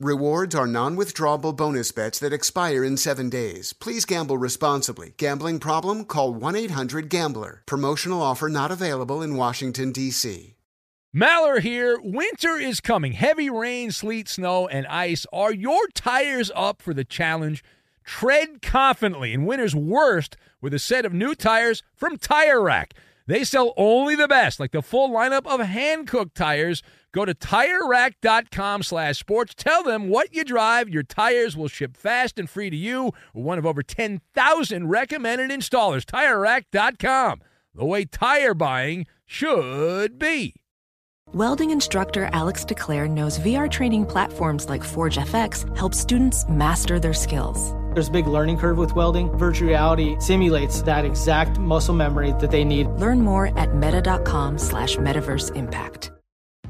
Rewards are non withdrawable bonus bets that expire in seven days. Please gamble responsibly. Gambling problem? Call 1 800 Gambler. Promotional offer not available in Washington, D.C. Maller here. Winter is coming. Heavy rain, sleet, snow, and ice. Are your tires up for the challenge? Tread confidently in winter's worst with a set of new tires from Tire Rack. They sell only the best, like the full lineup of Hankook tires. Go to TireRack.com slash sports. Tell them what you drive. Your tires will ship fast and free to you. One of over 10,000 recommended installers. TireRack.com. The way tire buying should be. Welding instructor Alex DeClaire knows VR training platforms like Forge FX help students master their skills. There's a big learning curve with welding. Virtual reality simulates that exact muscle memory that they need. Learn more at meta.com slash metaverse impact.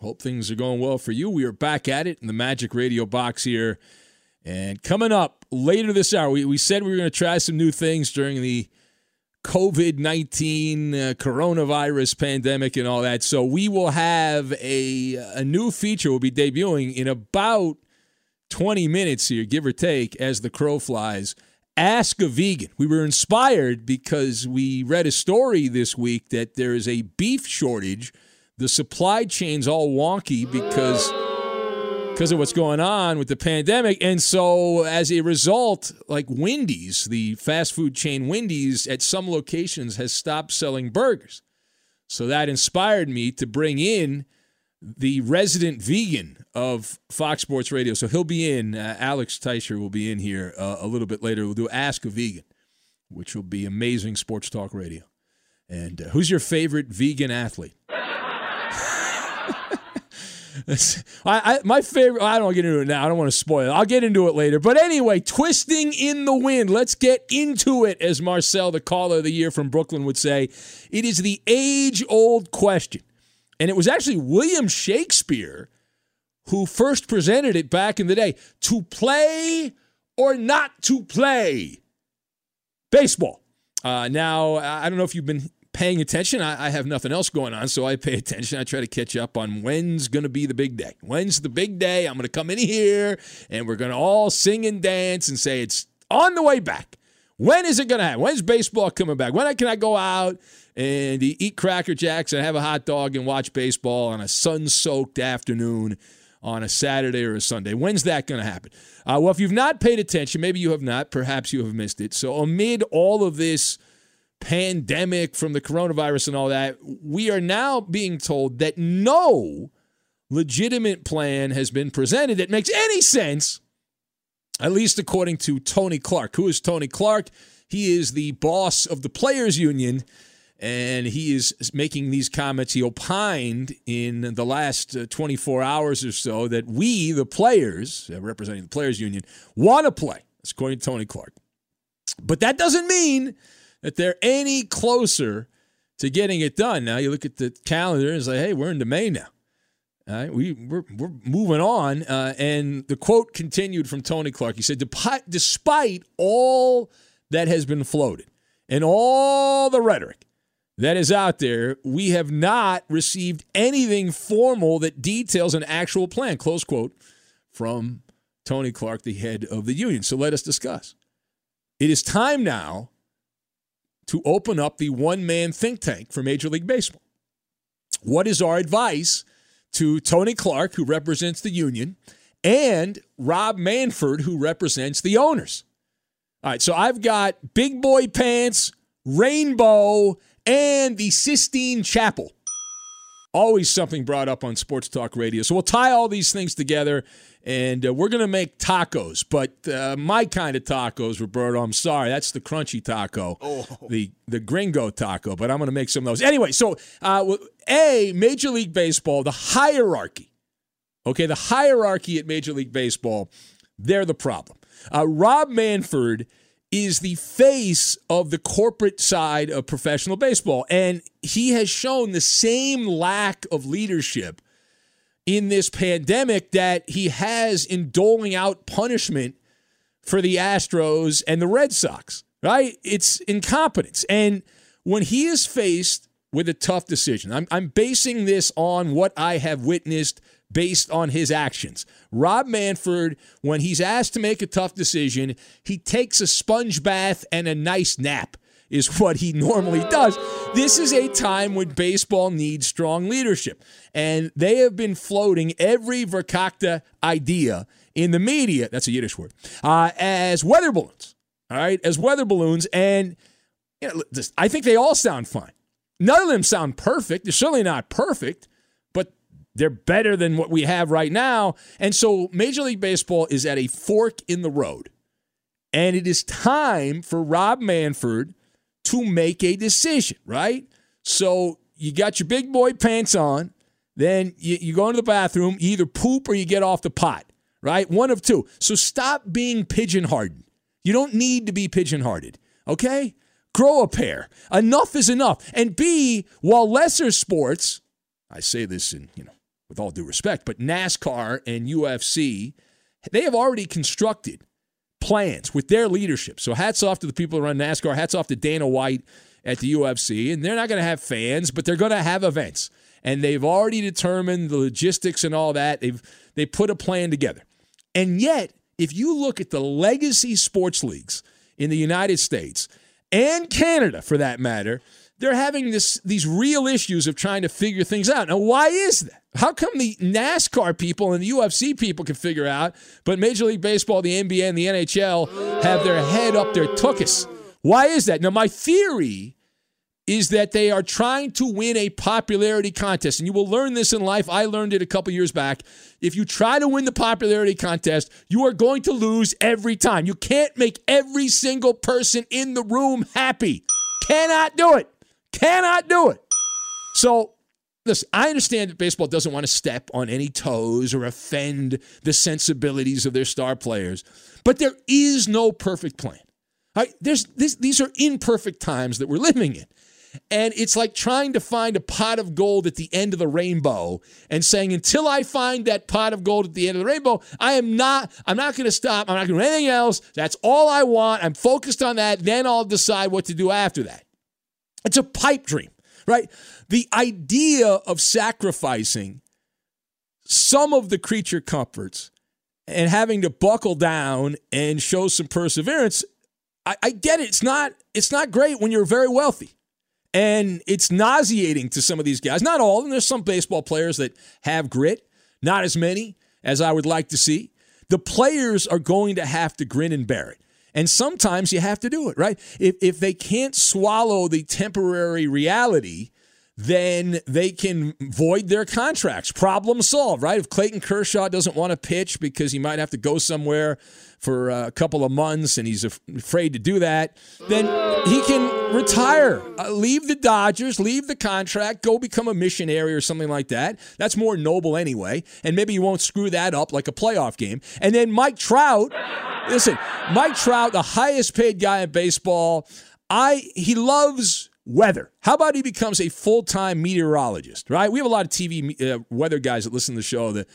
Hope things are going well for you. We are back at it in the Magic Radio box here. And coming up later this hour, we, we said we were going to try some new things during the COVID 19 uh, coronavirus pandemic and all that. So we will have a, a new feature we'll be debuting in about 20 minutes here, give or take, as the crow flies. Ask a vegan. We were inspired because we read a story this week that there is a beef shortage the supply chain's all wonky because because of what's going on with the pandemic. And so as a result, like Wendy's, the fast food chain Wendy's at some locations has stopped selling burgers. So that inspired me to bring in the resident vegan of Fox Sports Radio. So he'll be in, uh, Alex Teicher will be in here uh, a little bit later. We'll do Ask a Vegan, which will be amazing sports talk radio. And uh, who's your favorite vegan athlete? I, I, my favorite. I don't get into it now. I don't want to spoil it. I'll get into it later. But anyway, twisting in the wind. Let's get into it, as Marcel, the caller of the year from Brooklyn, would say. It is the age-old question, and it was actually William Shakespeare who first presented it back in the day: to play or not to play baseball. Uh, now, I don't know if you've been paying attention. I, I, have nothing else going on, so I pay attention. I try to catch up on when's going to be the big day. When's the big day? I'm going to come in here and we're going to all sing and dance and say it's on the way back. When is it going to happen? When's baseball coming back? When can I go out and eat Cracker Jacks and have a hot dog and watch baseball on a sun soaked afternoon on a Saturday or a Sunday? When's that going to happen? Uh, well, if you've not paid attention, maybe you have not, perhaps you have missed it. So, amid all of this pandemic from the coronavirus and all that, we are now being told that no legitimate plan has been presented that makes any sense, at least according to Tony Clark. Who is Tony Clark? He is the boss of the Players Union, and he is making these comments. He opined in the last uh, 24 hours or so that we, the players, uh, representing the Players Union, want to play. That's according to Tony Clark. But that doesn't mean that they're any closer to getting it done. Now you look at the calendar and say, hey, we're into May now. All right, we, we're, we're moving on. Uh, and the quote continued from Tony Clark. He said, despite all that has been floated and all the rhetoric that is out there, we have not received anything formal that details an actual plan, close quote, from Tony Clark, the head of the union. So let us discuss. It is time now to open up the one man think tank for Major League Baseball. What is our advice to Tony Clark, who represents the union, and Rob Manfred, who represents the owners? All right, so I've got Big Boy Pants, Rainbow, and the Sistine Chapel. Always something brought up on Sports Talk Radio. So we'll tie all these things together and uh, we're going to make tacos, but uh, my kind of tacos, Roberto. I'm sorry, that's the crunchy taco, oh. the the gringo taco. But I'm going to make some of those anyway. So, uh, a Major League Baseball, the hierarchy. Okay, the hierarchy at Major League Baseball, they're the problem. Uh, Rob Manfred is the face of the corporate side of professional baseball, and he has shown the same lack of leadership in this pandemic that he has in doling out punishment for the Astros and the Red Sox, right? It's incompetence. And when he is faced with a tough decision, I'm, I'm basing this on what I have witnessed based on his actions. Rob Manfred, when he's asked to make a tough decision, he takes a sponge bath and a nice nap is what he normally does. This is a time when baseball needs strong leadership. And they have been floating every verkakta idea in the media, that's a Yiddish word, uh, as weather balloons. All right, as weather balloons. And you know, I think they all sound fine. None of them sound perfect. They're certainly not perfect, but they're better than what we have right now. And so Major League Baseball is at a fork in the road. And it is time for Rob Manfred to make a decision, right? So you got your big boy pants on, then you, you go into the bathroom, you either poop or you get off the pot, right? One of two. So stop being pigeon hardened. You don't need to be pigeon hearted, okay? Grow a pair. Enough is enough. And B, while lesser sports, I say this in, you know, with all due respect, but NASCAR and UFC, they have already constructed plans with their leadership. So hats off to the people who run NASCAR. Hats off to Dana White at the UFC. And they're not going to have fans, but they're going to have events. And they've already determined the logistics and all that. They've they put a plan together. And yet, if you look at the legacy sports leagues in the United States and Canada for that matter, they're having this these real issues of trying to figure things out. Now, why is that? How come the NASCAR people and the UFC people can figure out, but Major League Baseball, the NBA, and the NHL have their head up their tuchus? Why is that? Now, my theory is that they are trying to win a popularity contest. And you will learn this in life. I learned it a couple years back. If you try to win the popularity contest, you are going to lose every time. You can't make every single person in the room happy. Cannot do it. Cannot do it. So, listen, I understand that baseball doesn't want to step on any toes or offend the sensibilities of their star players, but there is no perfect plan. Right? There's this, these are imperfect times that we're living in. And it's like trying to find a pot of gold at the end of the rainbow and saying, until I find that pot of gold at the end of the rainbow, I am not, I'm not going to stop. I'm not going to do anything else. That's all I want. I'm focused on that. Then I'll decide what to do after that. It's a pipe dream, right? The idea of sacrificing some of the creature comforts and having to buckle down and show some perseverance, I, I get it. It's not it's not great when you're very wealthy. And it's nauseating to some of these guys. Not all of them. There's some baseball players that have grit, not as many as I would like to see. The players are going to have to grin and bear it. And sometimes you have to do it, right? If, if they can't swallow the temporary reality, then they can void their contracts. Problem solved, right? If Clayton Kershaw doesn't want to pitch because he might have to go somewhere for a couple of months and he's afraid to do that, then he can retire, uh, leave the Dodgers, leave the contract, go become a missionary or something like that. That's more noble anyway. And maybe you won't screw that up like a playoff game. And then Mike Trout, listen, Mike Trout, the highest paid guy in baseball, I he loves weather. How about he becomes a full time meteorologist, right? We have a lot of TV uh, weather guys that listen to the show that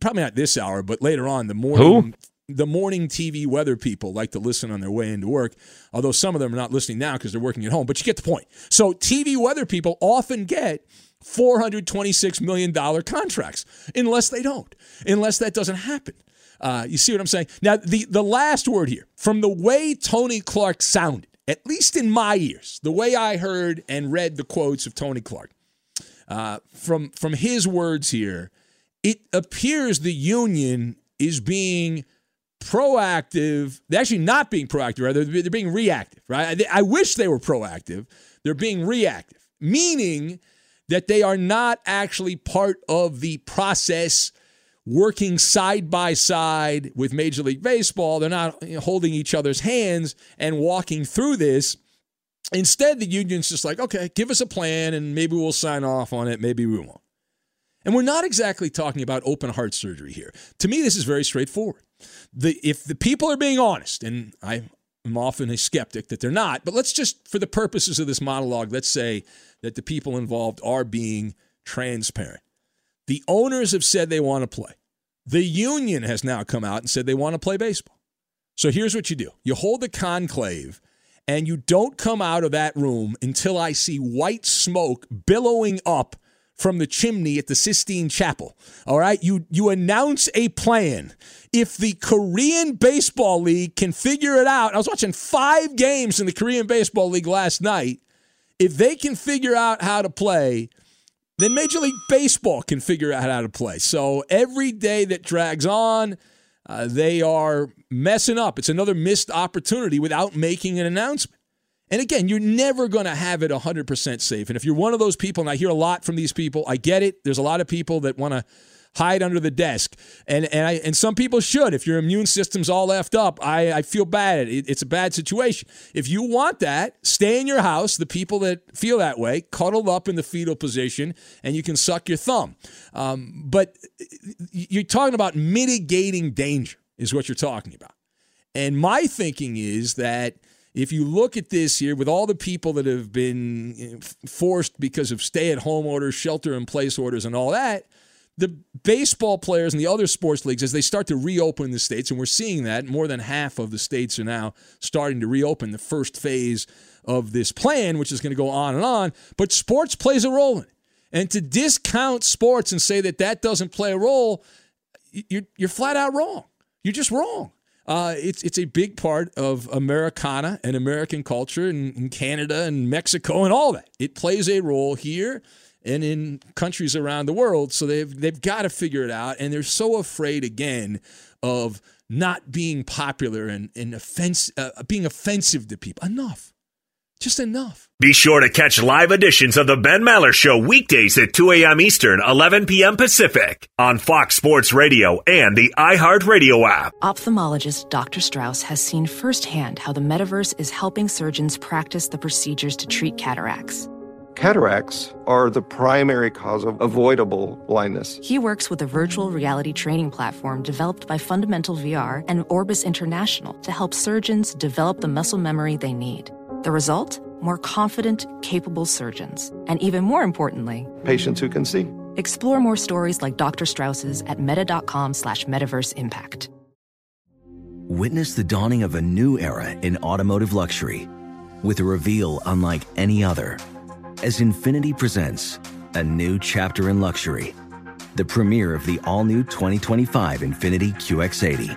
probably not this hour, but later on, the morning. Who? The morning TV weather people like to listen on their way into work, although some of them are not listening now because they're working at home, but you get the point. So, TV weather people often get $426 million contracts, unless they don't, unless that doesn't happen. Uh, you see what I'm saying? Now, the, the last word here, from the way Tony Clark sounded, at least in my ears, the way I heard and read the quotes of Tony Clark, uh, from from his words here, it appears the union is being proactive. They're actually not being proactive, rather they're being reactive. Right? I, I wish they were proactive. They're being reactive, meaning that they are not actually part of the process working side by side with Major League Baseball. They're not holding each other's hands and walking through this. Instead, the union's just like, okay, give us a plan and maybe we'll sign off on it, maybe we won't. And we're not exactly talking about open heart surgery here. To me, this is very straightforward. The, if the people are being honest, and I am often a skeptic that they're not, but let's just, for the purposes of this monologue, let's say that the people involved are being transparent. The owners have said they want to play. The union has now come out and said they want to play baseball. So here's what you do you hold the conclave and you don't come out of that room until I see white smoke billowing up from the chimney at the Sistine Chapel. All right, you you announce a plan. If the Korean Baseball League can figure it out, I was watching 5 games in the Korean Baseball League last night. If they can figure out how to play, then Major League Baseball can figure out how to play. So every day that drags on, uh, they are messing up. It's another missed opportunity without making an announcement. And again, you're never going to have it 100% safe. And if you're one of those people, and I hear a lot from these people, I get it. There's a lot of people that want to hide under the desk. And and I, and some people should. If your immune system's all left up, I, I feel bad. It, it's a bad situation. If you want that, stay in your house. The people that feel that way, cuddle up in the fetal position, and you can suck your thumb. Um, but you're talking about mitigating danger, is what you're talking about. And my thinking is that if you look at this here with all the people that have been eh, forced because of stay at home orders, shelter in place orders, and all that, the baseball players and the other sports leagues, as they start to reopen the states, and we're seeing that more than half of the states are now starting to reopen the first phase of this plan, which is going to go on and on. But sports plays a role in it. And to discount sports and say that that doesn't play a role, you're, you're flat out wrong. You're just wrong. Uh, it's it's a big part of Americana and American culture in, Canada and Mexico and all that. It plays a role here and in countries around the world. So they've they've got to figure it out, and they're so afraid again of not being popular and, and offense, uh, being offensive to people. Enough. Just enough. Be sure to catch live editions of the Ben Maller Show weekdays at 2 a.m. Eastern, 11 p.m. Pacific on Fox Sports Radio and the iHeartRadio app. Ophthalmologist Dr. Strauss has seen firsthand how the metaverse is helping surgeons practice the procedures to treat cataracts Cataracts are the primary cause of avoidable blindness. He works with a virtual reality training platform developed by Fundamental VR and Orbis International to help surgeons develop the muscle memory they need. The result? More confident, capable surgeons. And even more importantly, patients who can see. Explore more stories like Dr. Strauss's at meta.com slash metaverse impact. Witness the dawning of a new era in automotive luxury with a reveal unlike any other as Infiniti presents a new chapter in luxury, the premiere of the all new 2025 Infiniti QX80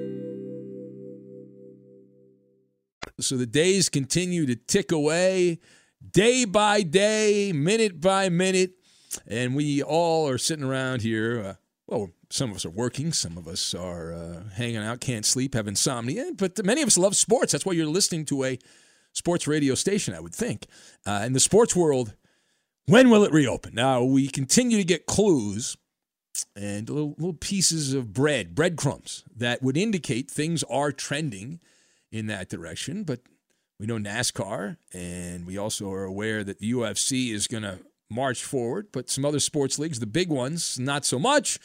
So the days continue to tick away day by day, minute by minute. And we all are sitting around here. Uh, well, some of us are working, some of us are uh, hanging out, can't sleep, have insomnia. But many of us love sports. That's why you're listening to a sports radio station, I would think. Uh, in the sports world, when will it reopen? Now, we continue to get clues and little, little pieces of bread, breadcrumbs, that would indicate things are trending in that direction. But we know NASCAR, and we also are aware that the UFC is going to march forward, but some other sports leagues, the big ones, not so much.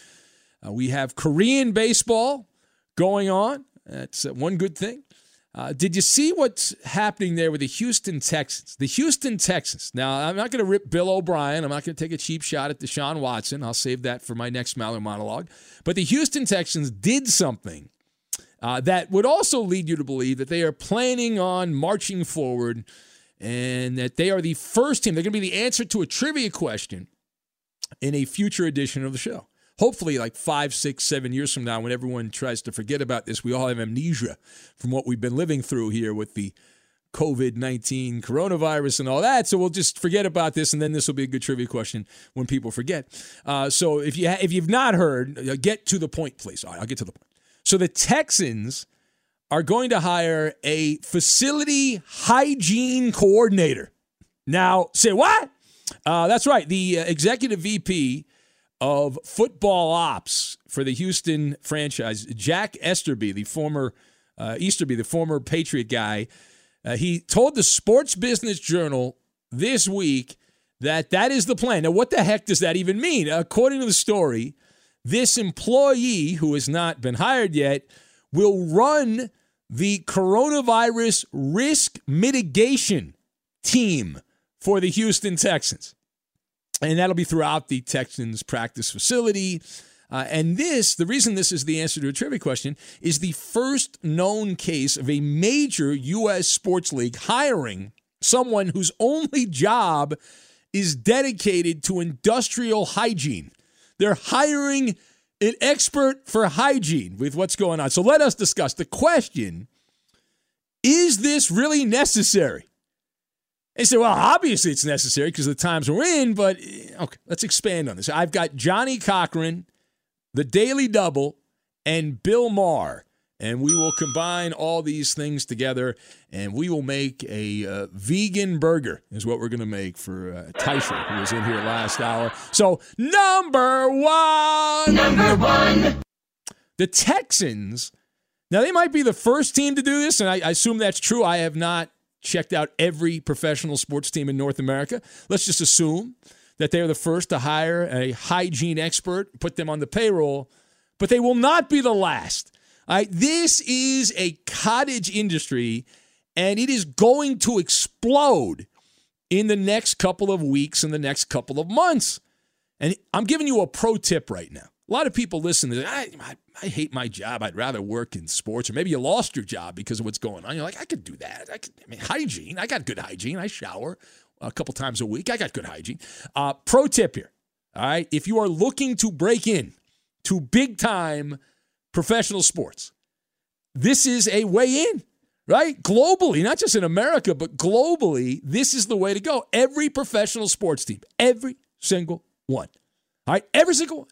Uh, we have Korean baseball going on. That's uh, one good thing. Uh, did you see what's happening there with the Houston Texans? The Houston Texans. Now, I'm not going to rip Bill O'Brien. I'm not going to take a cheap shot at Deshaun Watson. I'll save that for my next Maller monologue. But the Houston Texans did something uh, that would also lead you to believe that they are planning on marching forward and that they are the first team. They're going to be the answer to a trivia question in a future edition of the show. Hopefully, like five, six, seven years from now, when everyone tries to forget about this, we all have amnesia from what we've been living through here with the COVID 19 coronavirus and all that. So we'll just forget about this, and then this will be a good trivia question when people forget. Uh, so if, you ha- if you've not heard, uh, get to the point, please. All right, I'll get to the point. So the Texans are going to hire a facility hygiene coordinator. Now, say what? Uh, that's right. The uh, executive VP of football ops for the Houston franchise, Jack Easterby, the former uh, Easterby, the former Patriot guy, Uh, he told the Sports Business Journal this week that that is the plan. Now, what the heck does that even mean? According to the story, this employee who has not been hired yet will run the coronavirus risk mitigation team for the Houston Texans. And that'll be throughout the Texans practice facility. Uh, and this, the reason this is the answer to a trivia question, is the first known case of a major U.S. sports league hiring someone whose only job is dedicated to industrial hygiene. They're hiring an expert for hygiene with what's going on. So let us discuss the question is this really necessary? They say, well, obviously it's necessary because the times we're in, but eh, okay, let's expand on this. I've got Johnnie Cochran, the Daily Double, and Bill Maher and we will combine all these things together and we will make a uh, vegan burger is what we're going to make for uh, who was in here last hour. So, number one. Number one. The Texans, now they might be the first team to do this, and I, I assume that's true. I have not checked out every professional sports team in North America. Let's just assume that they are the first to hire a hygiene expert, put them on the payroll, but they will not be the last. All right, this is a cottage industry, and it is going to explode in the next couple of weeks and the next couple of months. And I'm giving you a pro tip right now. A lot of people listen to I, I, I, hate my job. I'd rather work in sports. Or maybe you lost your job because of what's going on. You're like, I could do that. I, could, I mean, hygiene. I got good hygiene. I shower a couple times a week. I got good hygiene. Uh, pro tip here. All right. If you are looking to break in to big time professional sports. This is a way in, right? Globally, not just in America, but globally, this is the way to go. Every professional sports team, every single one, all right, every single one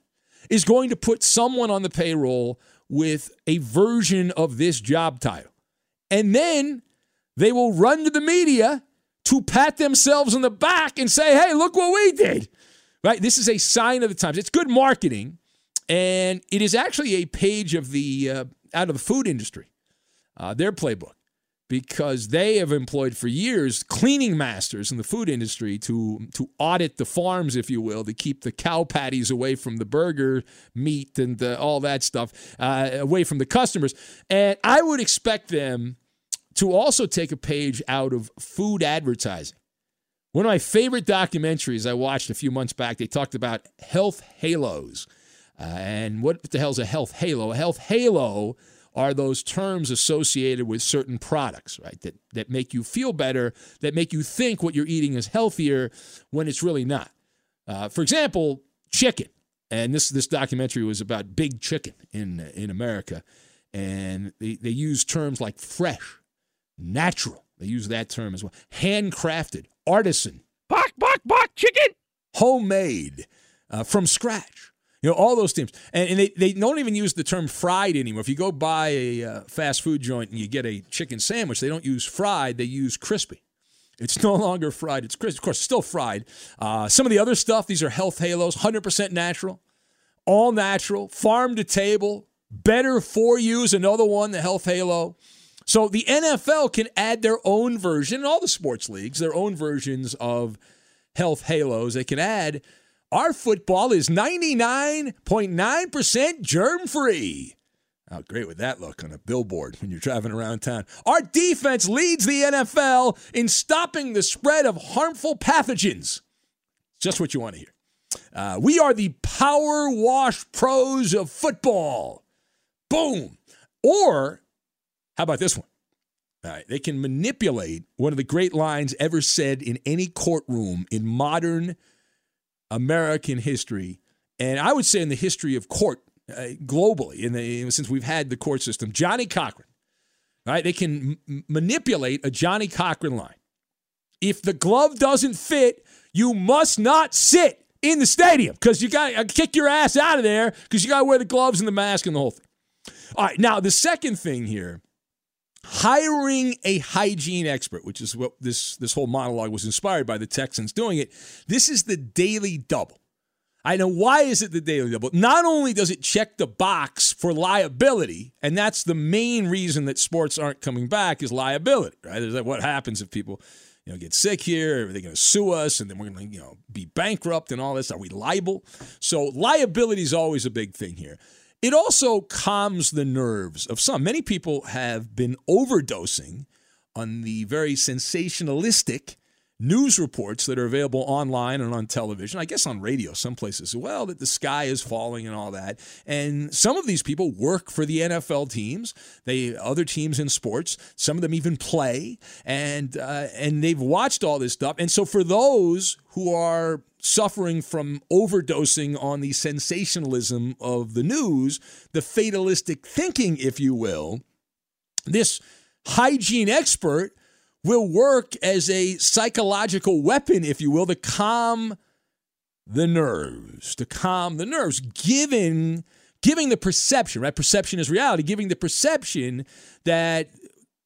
is going to put someone on the payroll with a version of this job title. And then they will run to the media to pat themselves on the back and say, hey, look what we did. Right? This is a sign of the times. It's good marketing and it is actually a page of the uh, out of the food industry, uh, their playbook, because they have employed for years cleaning masters in the food industry to to audit the farms, if you will, to keep the cow patties away from the burger meat and uh, all that stuff uh, away from the customers. And I would expect them to also take a page out of food advertising. One of my favorite documentaries I watched a few months back, they talked about health halos uh, and what the hell is a health halo? A health halo are those terms associated with certain products, right? That that make you feel better, that make you think what you're eating is healthier when it's really not. Uh, for example, chicken. And this this documentary was about big chicken in in America, and they they use terms like fresh, natural. They use that term as well. Handcrafted, artisan, bok bok bok chicken, homemade, uh, from scratch. You know, all those teams. And, and, they, they don't even use the term fried anymore. If you go by a uh, fast food joint and you get a chicken sandwich, they don't use fried, they use crispy. It's no longer fried, it's crispy. Of course, still fried. Uh, some of the other stuff, these are health halos, 100% natural, all natural, farm to table, better for you is another one, the health halo. So the NFL can add their own version, and all the sports leagues, their own versions of health halos. They can add our football is 99.9% germ free. How great would that look on a billboard when you're driving around town? Our defense leads the NFL in stopping the spread of harmful pathogens. Just what you want to hear. Uh, we are the power wash pros of football. Boom. Or, how about this one? they can manipulate one of the great lines ever said in any courtroom in modern American history, and I would say in the history of court uh, globally, in the, since we've had the court system, Johnnie Cochran, right? They can m- manipulate a Johnnie Cochran line. If the glove doesn't fit, you must not sit in the stadium because you got to kick your ass out of there because you got to wear the gloves and the mask and the whole thing. All right, now the second thing here hiring a hygiene expert, which is what this this whole monologue was inspired by the Texans doing it. This is the daily double. I know why is it the Daily Double? Not only does it check the box for liability, and that's the main reason that sports aren't coming back is liability, right? Is that what happens if people, you know, get sick here? Are they going to sue us, and then we're going to, you know, be bankrupt and all this? Are we liable? So liability is always a big thing here. It also calms the nerves of some. Many people have been overdosing on the very sensationalistic news reports that are available online and on television, I guess on radio, some places as well, that the sky is falling and all that. And some of these people work for the NFL teams, they other teams in sports. Some of them even play, and uh, and they've watched all this stuff. And so for those who are suffering from overdosing on the sensationalism of the news, the fatalistic thinking, if you will, this hygiene expert will work as a psychological weapon, if you will, to calm the nerves, to calm the nerves, giving giving the perception, right? Perception is reality, giving the perception that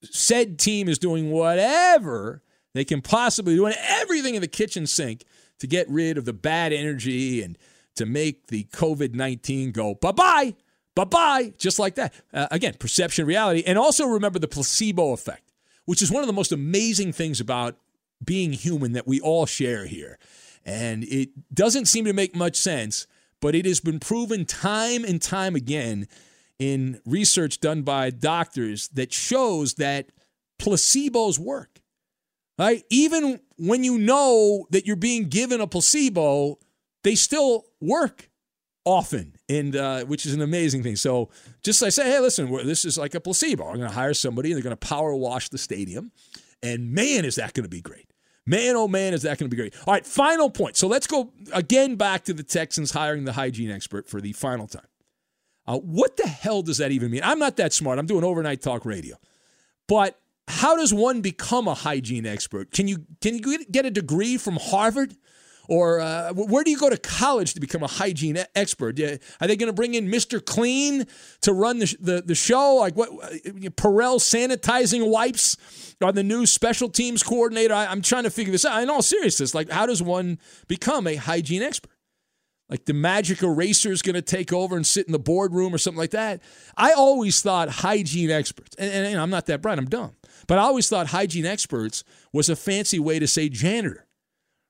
said team is doing whatever they can possibly do and everything in the kitchen sink to get rid of the bad energy and to make the COVID 19 go bye bye, bye bye, just like that. Uh, again, perception, reality. And also remember the placebo effect which is one of the most amazing things about being human that we all share here. And it doesn't seem to make much sense, but it has been proven time and time again in research done by doctors that shows that placebos work. Right? Even when you know that you're being given a placebo, they still work often, and uh, which is an amazing thing. So just I say, hey, listen, this is like a placebo. I'm going to hire somebody, and they're going to power wash the stadium, and man, is that going to be great. Man, oh man, is that going to be great. All right, final point. So let's go again back to the Texans hiring the hygiene expert for the final time. Uh, what the hell does that even mean? I'm not that smart. I'm doing overnight talk radio. But how does one become a hygiene expert? Can you can you get a degree from Harvard? Or uh, where do you go to college to become a hygiene expert? Are they going to bring in Mr. Clean to run the, the, the show? Like what? Uh, Purell sanitizing wipes are the new special teams coordinator? I, I'm trying to figure this out. In all seriousness, like how does one become a hygiene expert? Like the magic eraser is going to take over and sit in the boardroom or something like that. I always thought hygiene experts, and, and, and I'm not that bright, I'm dumb, but I always thought hygiene experts was a fancy way to say janitor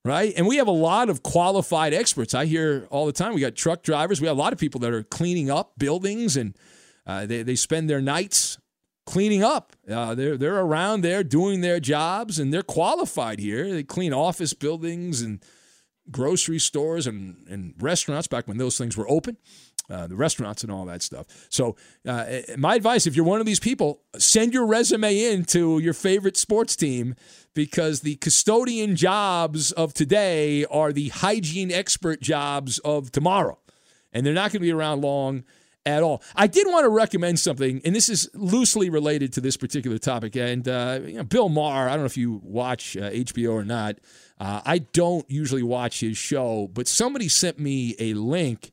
right? And we have a lot of qualified experts. I hear all the time. We got truck drivers. We have a lot of people that are cleaning up buildings, and uh, they they spend their nights cleaning up. Uh, they're they're around there doing their jobs, and they're qualified here. They clean office buildings and grocery stores and, and restaurants back when those things were open. Uh, the restaurants and all that stuff. So, uh, my advice if you're one of these people, send your resume in to your favorite sports team because the custodian jobs of today are the hygiene expert jobs of tomorrow. And they're not going to be around long at all. I did want to recommend something, and this is loosely related to this particular topic. And uh, you know, Bill Maher, I don't know if you watch uh, HBO or not. Uh, I don't usually watch his show, but somebody sent me a link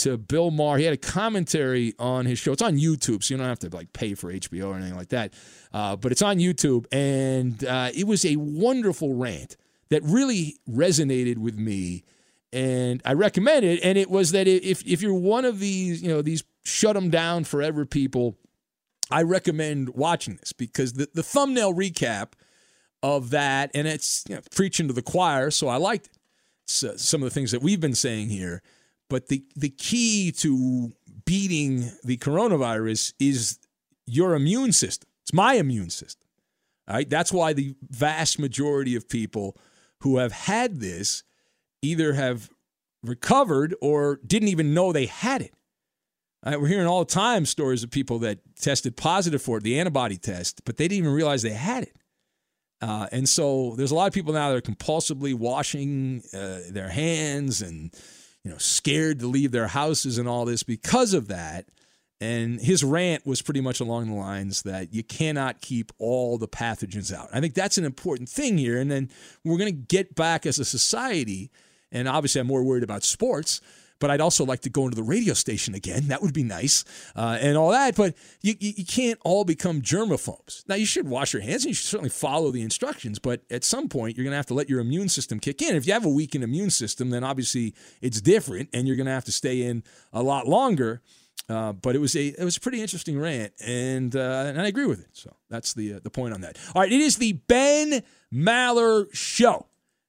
to Bill Maher. He had a commentary on his show. It's on YouTube, so you don't have to like pay for HBO or anything like that. Uh, but it's on YouTube, and uh, it was a wonderful rant that really resonated with me, and I recommend it. And it was that if if you're one of these, you know, these shut them down forever people, I recommend watching this because the, the thumbnail recap of that, and it's you know, preaching to the choir, so I liked it. Uh, some of the things that we've been saying here but the, the key to beating the coronavirus is your immune system. It's my immune system. All right. That's why the vast majority of people who have had this either have recovered or didn't even know they had it. Right, we're hearing all the time stories of people that tested positive for it, the antibody test, but they didn't even realize they had it. Uh, and so there's a lot of people now that are compulsively washing uh, their hands and you know, scared to leave their houses and all this because of that. And his rant was pretty much along the lines that you cannot keep all the pathogens out. I think that's an important thing here. And then we're going to get back as a society. And obviously, I'm more worried about sports, but I'd also like to go into the radio station again. That would be nice uh, and all that. But you, you, you can't all become germaphobes. Now, you should wash your hands and you should certainly follow the instructions, but at some point, you're going to have to let your immune system kick in. If you have a weakened immune system, then obviously it's different and you're going to have to stay in a lot longer. Uh, but it was a it was a pretty interesting rant, and uh, and I agree with it. So that's the uh, the point on that. All right, it is the Ben Maller Show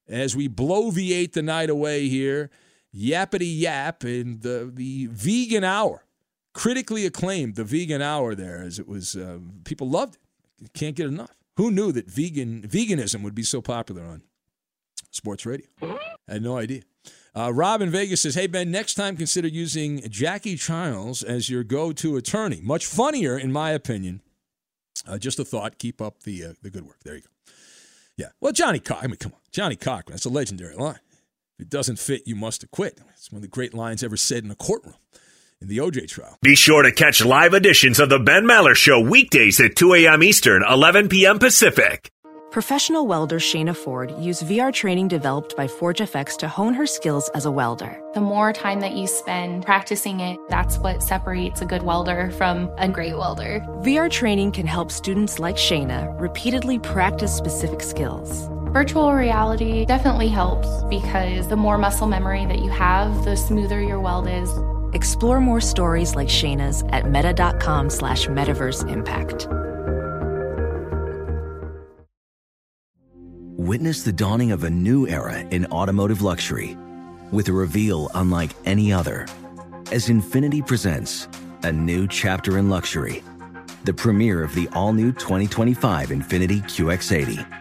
as we bloviate the night away here. Yappity yap and the the vegan hour, critically acclaimed. The vegan hour there, as it was, uh, people loved it. Can't get enough. Who knew that vegan veganism would be so popular on sports radio? I had no idea. Uh, Rob in Vegas says, Hey, Ben, next time consider using Jackie Chiles as your go to attorney. Much funnier, in my opinion. Uh, just a thought. Keep up the, uh, the good work. There you go. Yeah. Well, Johnnie Cochran, I mean, come on. Johnnie Cochran, that's a legendary line. If it doesn't fit, you must acquit. It's one of the great lines ever said in a courtroom in the OJ trial. Be sure to catch live editions of The Ben Maller Show weekdays at 2 a.m. Eastern, 11 p.m. Pacific. Professional welder Shayna Ford used VR training developed by ForgeFX to hone her skills as a welder. The more time that you spend practicing it, that's what separates a good welder from a great welder. VR training can help students like Shayna repeatedly practice specific skills. Virtual reality definitely helps because the more muscle memory that you have, the smoother your weld is. Explore more stories like Shayna's at meta.com slash metaverse impact. Witness the dawning of a new era in automotive luxury with a reveal unlike any other as Infiniti presents a new chapter in luxury, the premiere of the all new 2025 Infiniti QX80.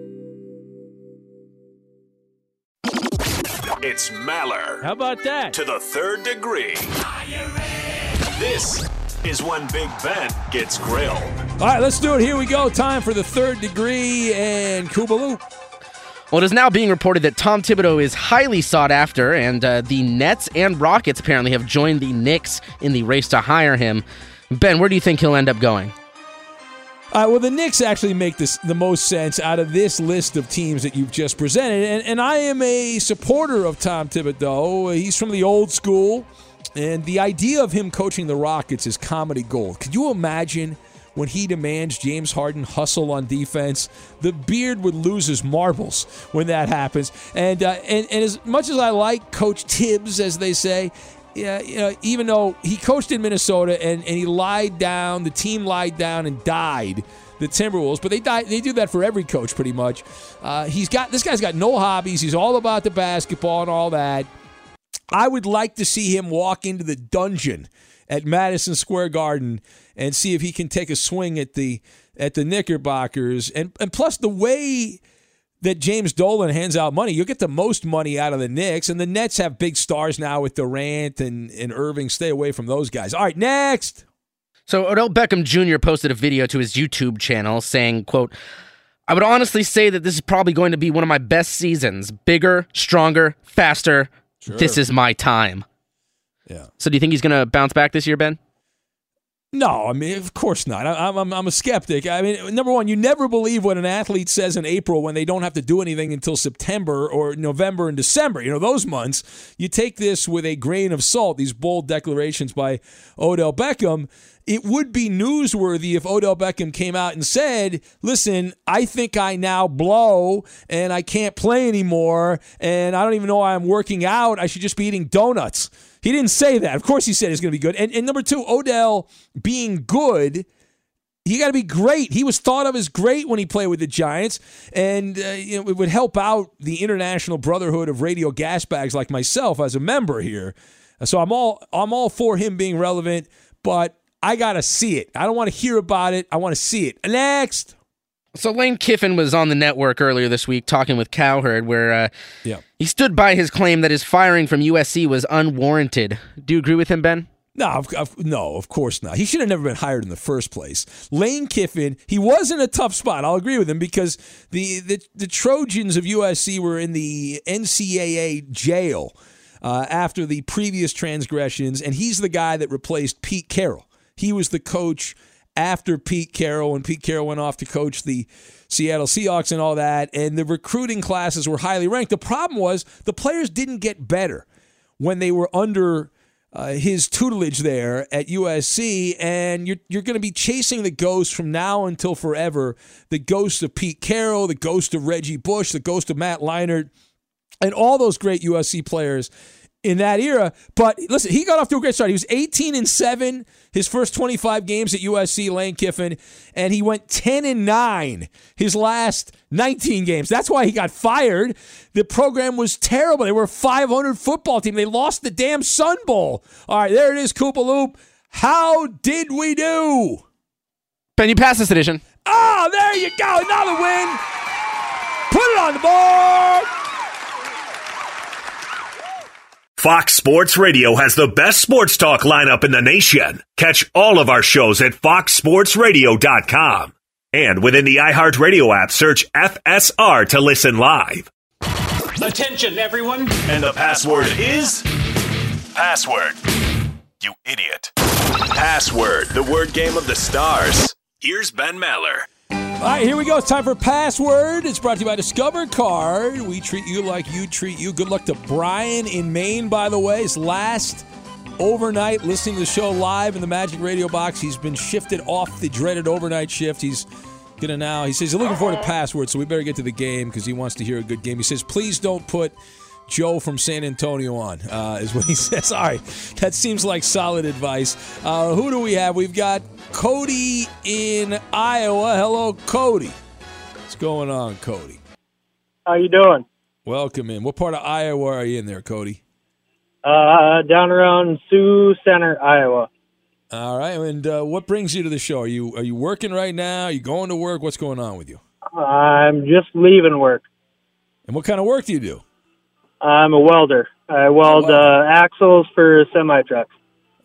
It's Maller. How about that? To the third degree. This is when Big Ben gets grilled. All right, let's do it. Here we go. Time for the third degree and Kubaloo. Well, it is now being reported that Tom Thibodeau is highly sought after, and uh, the Nets and Rockets apparently have joined the Knicks in the race to hire him. Ben, where do you think he'll end up going? Uh, well, the Knicks actually make this the most sense out of this list of teams that you've just presented, and, and I am a supporter of Tom Thibodeau. He's from the old school, and the idea of him coaching the Rockets is comedy gold. Could you imagine? when he demands James Harden hustle on defense. The beard would lose his marbles when that happens. And uh, and, and as much as I like Coach Thibs, as they say, yeah, you know, even though he coached in Minnesota and, and he lied down, the team lied down and died. The Timberwolves, but they die, they do that for every coach pretty much. Uh, he's got this guy's got no hobbies. He's all about the basketball and all that. I would like to see him walk into the dungeon at Madison Square Garden and see if he can take a swing at the at the Knickerbockers. And and plus the way that James Dolan hands out money, you'll get the most money out of the Knicks. And the Nets have big stars now with Durant and, and Irving. Stay away from those guys. All right, next. So Odell Beckham Jr. posted a video to his YouTube channel saying, quote, I would honestly say that this is probably going to be one of my best seasons. Bigger, stronger, faster. Sure. This is my time. Yeah. So do you think he's going to bounce back this year, Ben? No, I mean, of course not. I, I'm, I'm a skeptic. I mean, number one, you never believe what an athlete says in April when they don't have to do anything until September or November and December. You know, those months. You take this with a grain of salt, these bold declarations by Odell Beckham. It would be newsworthy if Odell Beckham came out and said, Listen, I think I now blow and I can't play anymore and I don't even know why I'm working out. I should just be eating donuts. He didn't say that. Of course, he said he's going to be good. And, and number two, Odell being good, he got to be great. He was thought of as great when he played with the Giants, and uh, you know, it would help out the international brotherhood of radio gas bags like myself as a member here. So I'm all I'm all for him being relevant, but I got to see it. I don't want to hear about it. I want to see it. Next. So Lane Kiffin was on the network earlier this week talking with Cowherd, where uh, yeah. he stood by his claim that his firing from USC was unwarranted. Do you agree with him, Ben? No, of, of, no, of course not. He should have never been hired in the first place. Lane Kiffin, he was in a tough spot. I'll agree with him because the the, the Trojans of USC were in the NCAA jail uh, after the previous transgressions, and he's the guy that replaced Pete Carroll. He was the coach after Pete Carroll when Pete Carroll went off to coach the Seattle Seahawks and all that. And the recruiting classes were highly ranked. The problem was the players didn't get better when they were under uh, his tutelage there at USC. And you're, you're going to be chasing the ghost from now until forever the ghost of Pete Carroll, the ghost of Reggie Bush, the ghost of Matt Leinart, and all those great USC players in that era. But listen, he got off to a great start. He was 18 and 7 his first 25 games at USC, Lane Kiffin, and he went 10 and 9 his last 19 games. That's why he got fired. The program was terrible. They were a 500 football team. They lost the damn Sun Bowl. All right, there it is, Koopa Loop. How did we do? Ben, you passed this edition. Oh, there you go. Another win. Put it on the board. Fox Sports Radio has the best sports talk lineup in the nation. Catch all of our shows at foxsportsradio.com. And within the iHeartRadio app, search FSR to listen live. Attention, everyone. And the password is password. You idiot. Password, the word game of the stars. Here's Ben Maller. All right, here we go. It's time for Password. It's brought to you by Discover Card. We treat you like you treat you. Good luck to Brian in Maine, by the way. His last overnight listening to the show live in the Magic Radio box. He's been shifted off the dreaded overnight shift. He's gonna now. He says he's looking forward to Password, so we better get to the game because he wants to hear a good game. He says, please don't put Joe from San Antonio on, uh, is what he says. All right, that seems like solid advice. Uh, who do we have? We've got Cody in Iowa. Hello, Cody. What's going on, Cody? How you doing? Welcome in. What part of Iowa are you in there, Cody? Uh, down around Sioux Center, Iowa. All right, and uh, what brings you to the show? Are you are you working right now? Are you going to work? What's going on with you? I'm just leaving work. And what kind of work do you do? I'm a welder. I weld uh, axles for semi trucks.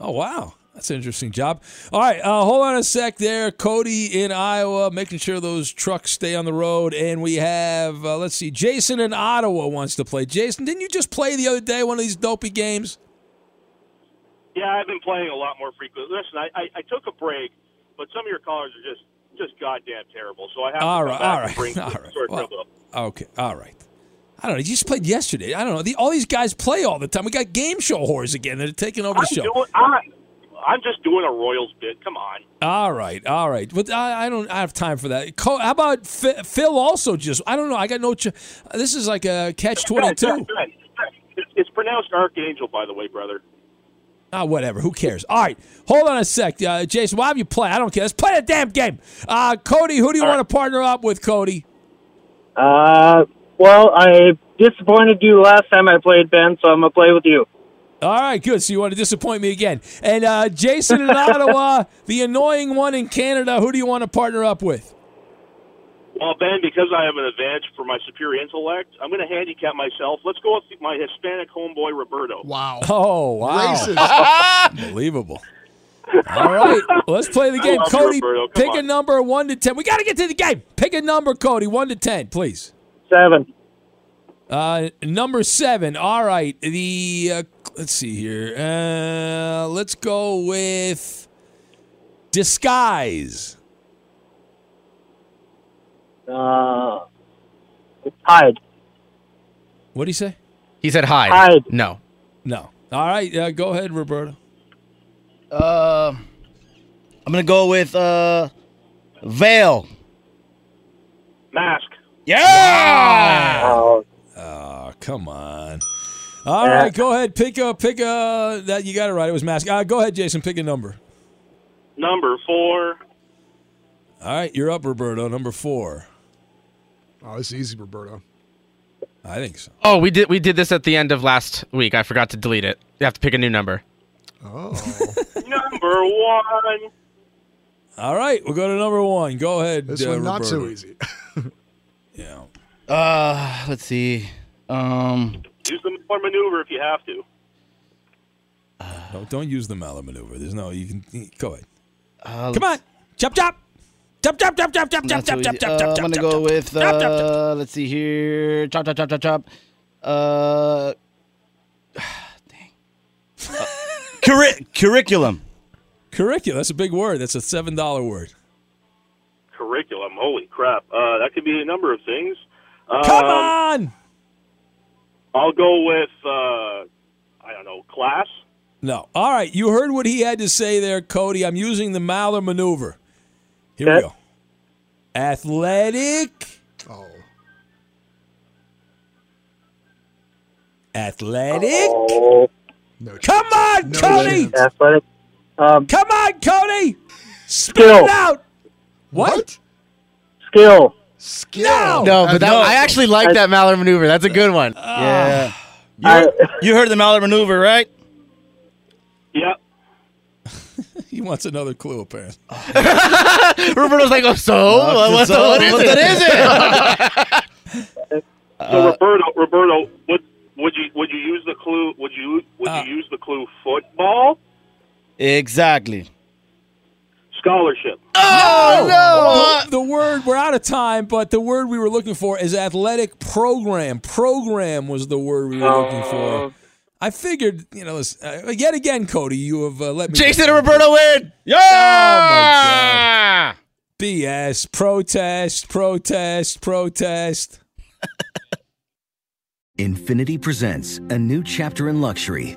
Oh wow, that's an interesting job. All right, uh, hold on a sec there, Cody in Iowa, making sure those trucks stay on the road, and we have uh, let's see, Jason in Ottawa wants to play. Jason, didn't you just play the other day one of these dopey games? Yeah, I've been playing a lot more frequently. Listen, I, I, I took a break, but some of your callers are just just goddamn terrible. So I have All to right, all right, bring all right. sort of Well. Okay, all right. I don't know. You just played yesterday. I don't know. The, all these guys play all the time. We got game show whores again that are taking over the I'm show. doing. I, I'm just doing a Royals bit. Come on. All right, all right. But I, I don't I have time for that. Co- how about Phil, Phil? Also, just I don't know. I got no. Ch- this is like a catch twenty two. It's, it's pronounced Archangel, by the way, brother. Ah, whatever. Who cares? All right, hold on a sec, uh, Jason. Why have you play? I don't care. Let's play the damn game. Uh, Cody, who do you want to partner up with, Cody? Uh, well, I disappointed you last time I played, Ben, so I'm going to play with you. All right, good. So you want to disappoint me again? And uh, Jason in Ottawa, the annoying one in Canada. Who do you want to partner up with? Well, Ben, because I have an advantage for my superior intellect, I'm going to handicap myself. Let's go with my Hispanic homeboy, Roberto. Wow. Oh, wow. Racist. Unbelievable. All right, let's play the game. Cody, Roberto. Come pick a number one to ten. We got to get to the game. Pick a number, Cody, one to ten, please. Seven. Uh, number seven. All right. The uh, let's see here. Uh, let's go with disguise. Uh, hide. What do you say? He said hide. Hide. No. No. All right. Uh, go ahead, Roberto. Uh, I'm gonna go with uh, Veil. Mask. Yeah. Oh, Oh, come on. All right, go ahead. Pick a pick a that you got it right. It was mask. Uh, go ahead, Jason. Pick a number. Number four. All right, you're up, Roberto. Number four. Oh, it's easy, Roberto. I think so. Oh, we did we did this at the end of last week. I forgot to delete it. You have to pick a new number. Oh. Number one. All right, we'll go to number one. Go ahead. This uh, one not so easy. yeah. Uh, let's see. Um, Use the Miller maneuver if you have to. No, don't use the mallet maneuver. There's no. You can go ahead. uh, Come on, chop chop, chop chop chop chop chop not chop so chop chop easy. chop Uh, chop. I'm gonna chop, go chop. with Chop, chop, chop. uh, let's see here. Chop chop chop chop chop. Uh, dang. Uh, curri- curriculum. Curriculum. That's a big word. That's a seven dollar word. Curriculum. Holy crap. Uh, that could be a number of things. Um, Come on. I'll go with, uh, I don't know, class. No. All right. You heard what he had to say there, Cody. I'm using the Maller maneuver. Here we go. Athletic. Oh. Athletic. Oh, No Come on, No Cody. chance. athletic. Um, Come on, Cody. Spit Skill. it out. What? skill. Skill. No. No, but that, no. I actually like that Mallard maneuver. That's a good one. Yeah. You I- heard, you heard the Mallard maneuver, right? Yep. He wants another clue, apparently. Roberto's like, oh, so what, what, so what is what it? that is it? So Roberto, Roberto, would would you would you use the clue? Would you would Uh. you use the clue football exactly. Scholarship? Oh, The, the word, we're out of time, but the word we were looking for is athletic program. Program was the word we were looking for. I figured, you know, this- uh, yet again, Cody, you have uh, let me. Jason and Roberto win. Yeah. Oh, my God. BS. Protest, protest, protest. Infiniti presents a new chapter in luxury,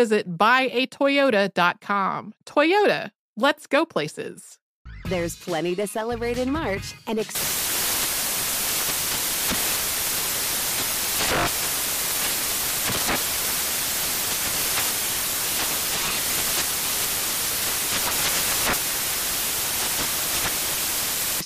visit buyatoyota.com. Toyota, let's go places. There's plenty to celebrate in March and ex-